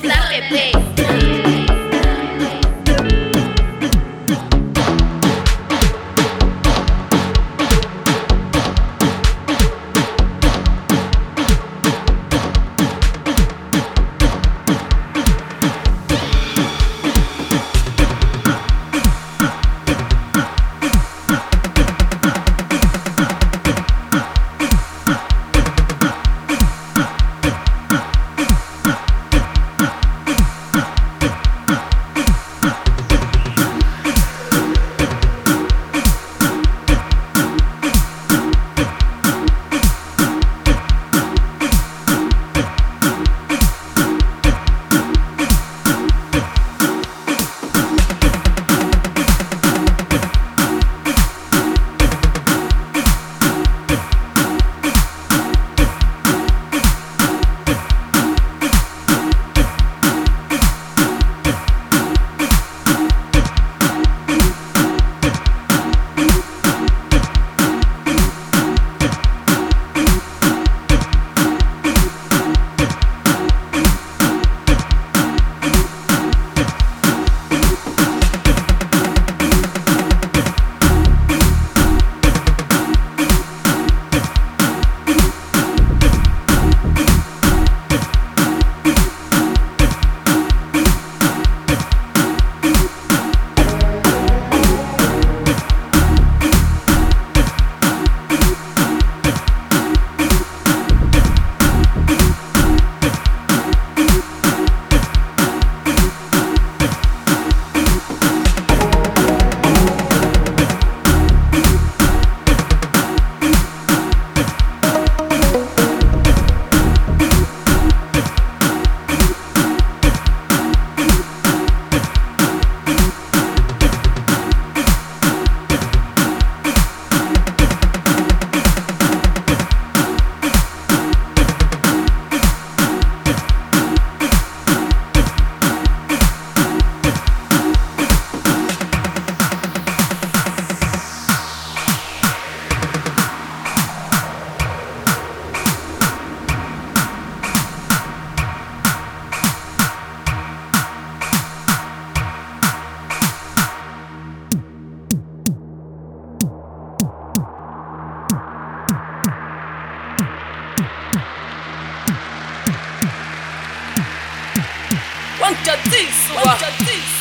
slap it, babe.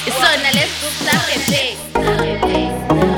Isona lesigusa bebê. Isona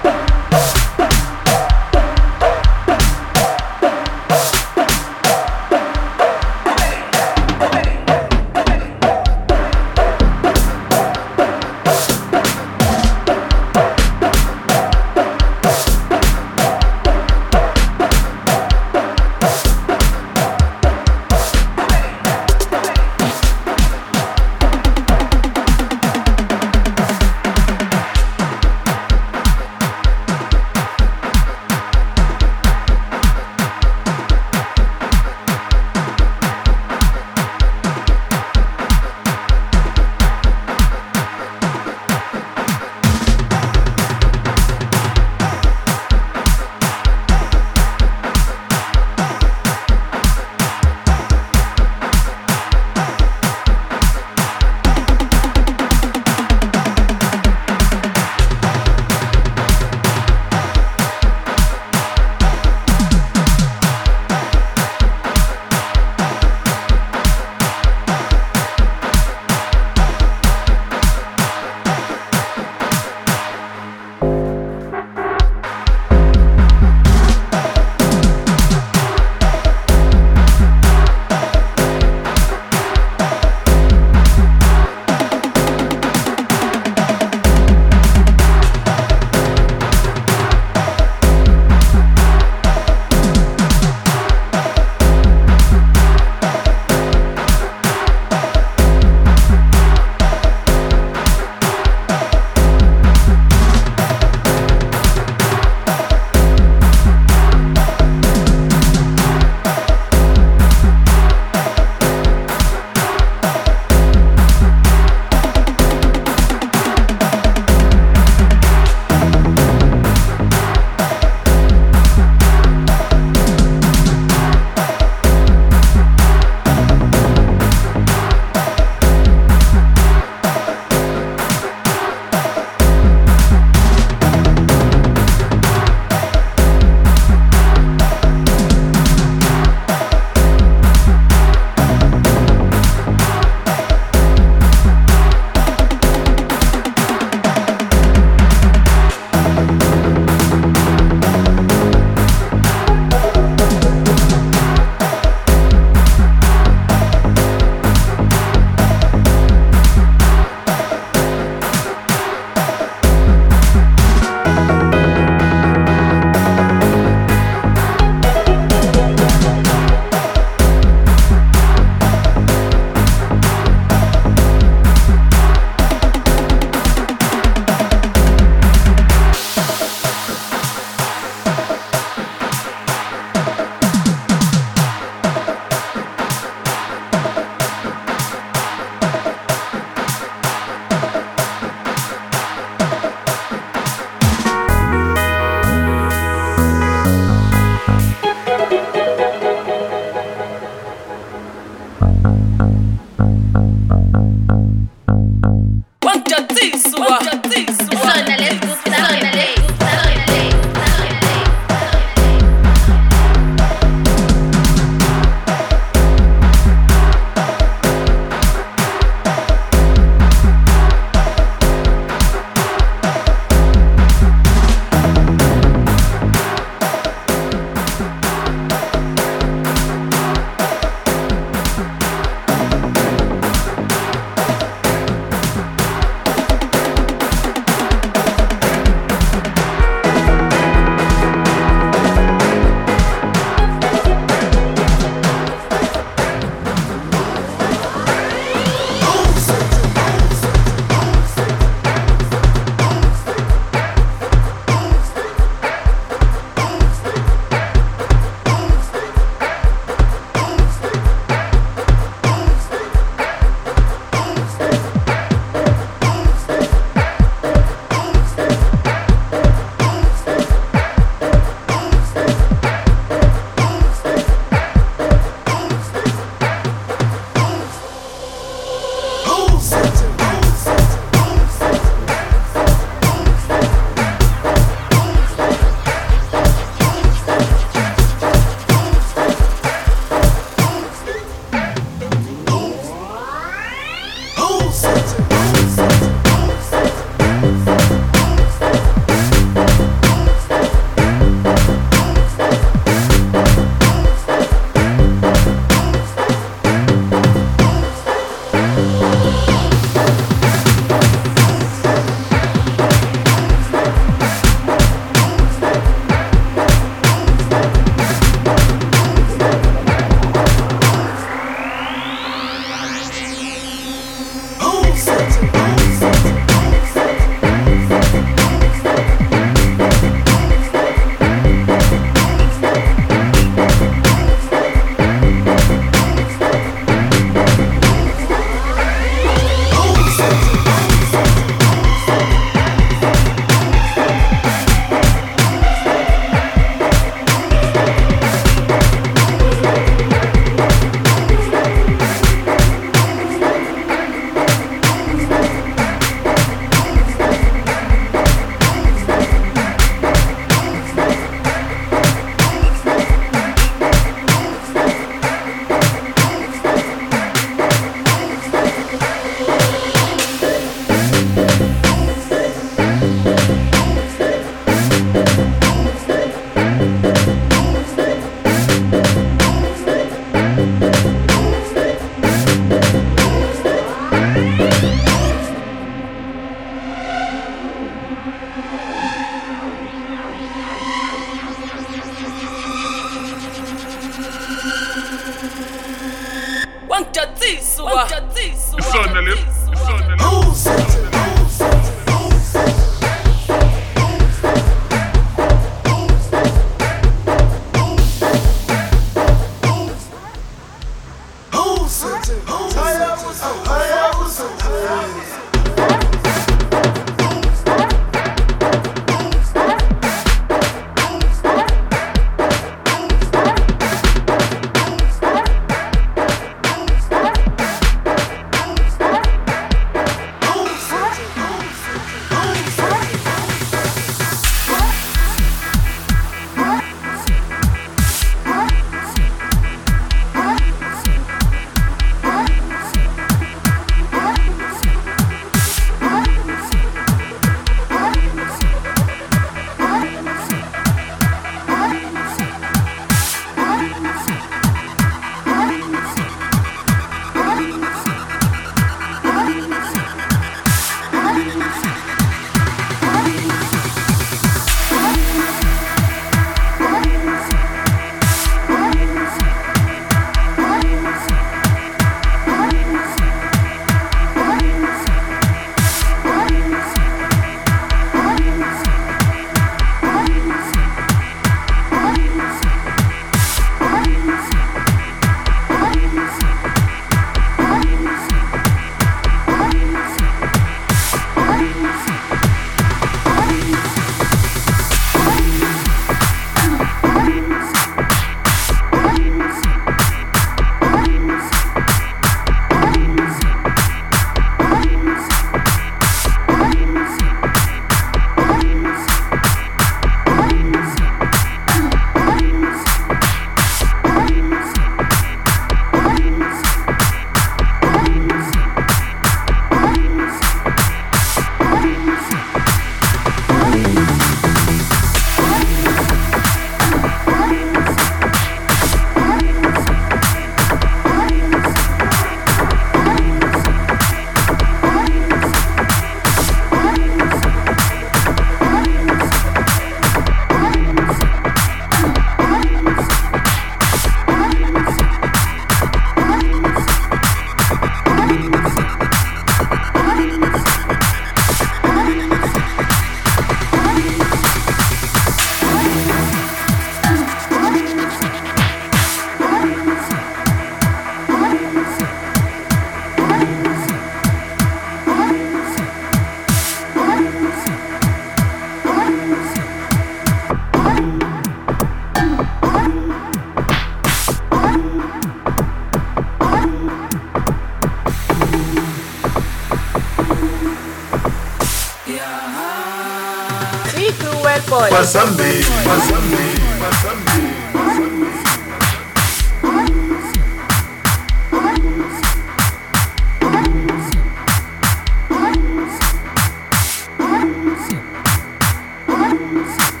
wangijatisa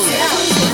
谢谢。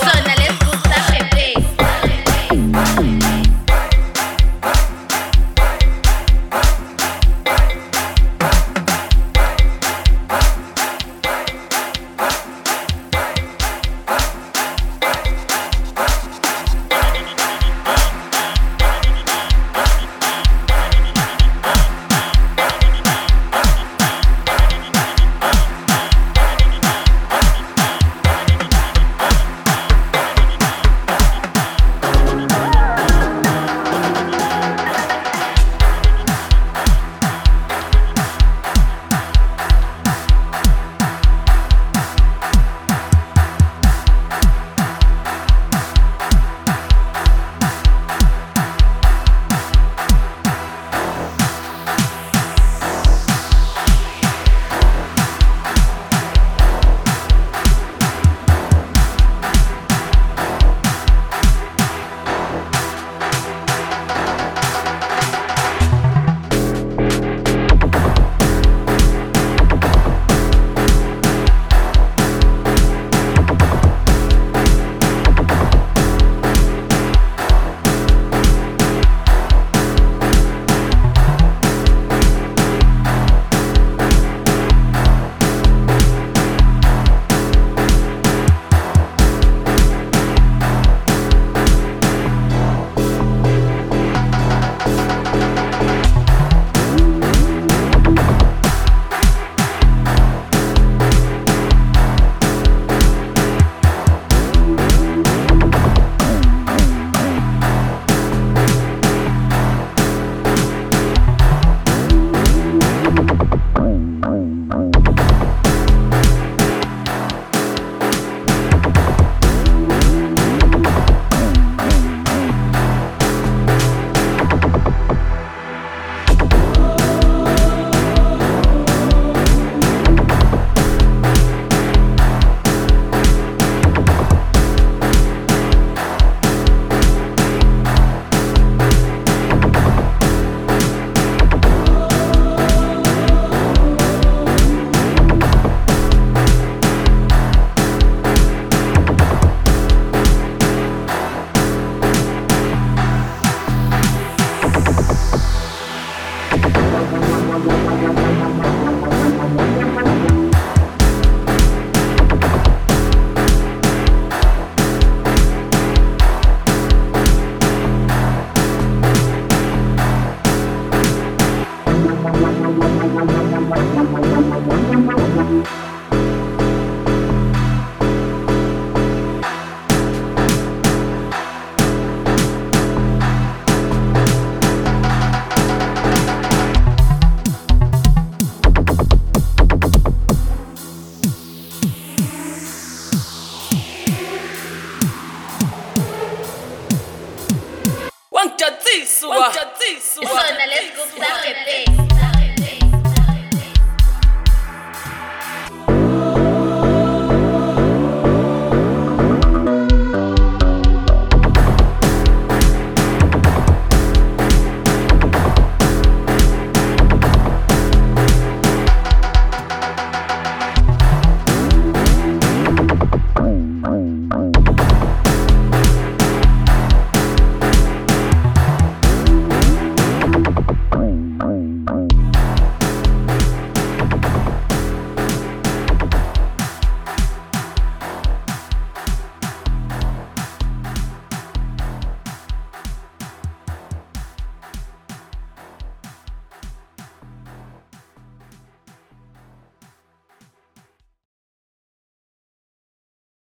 Sona les gusta beber.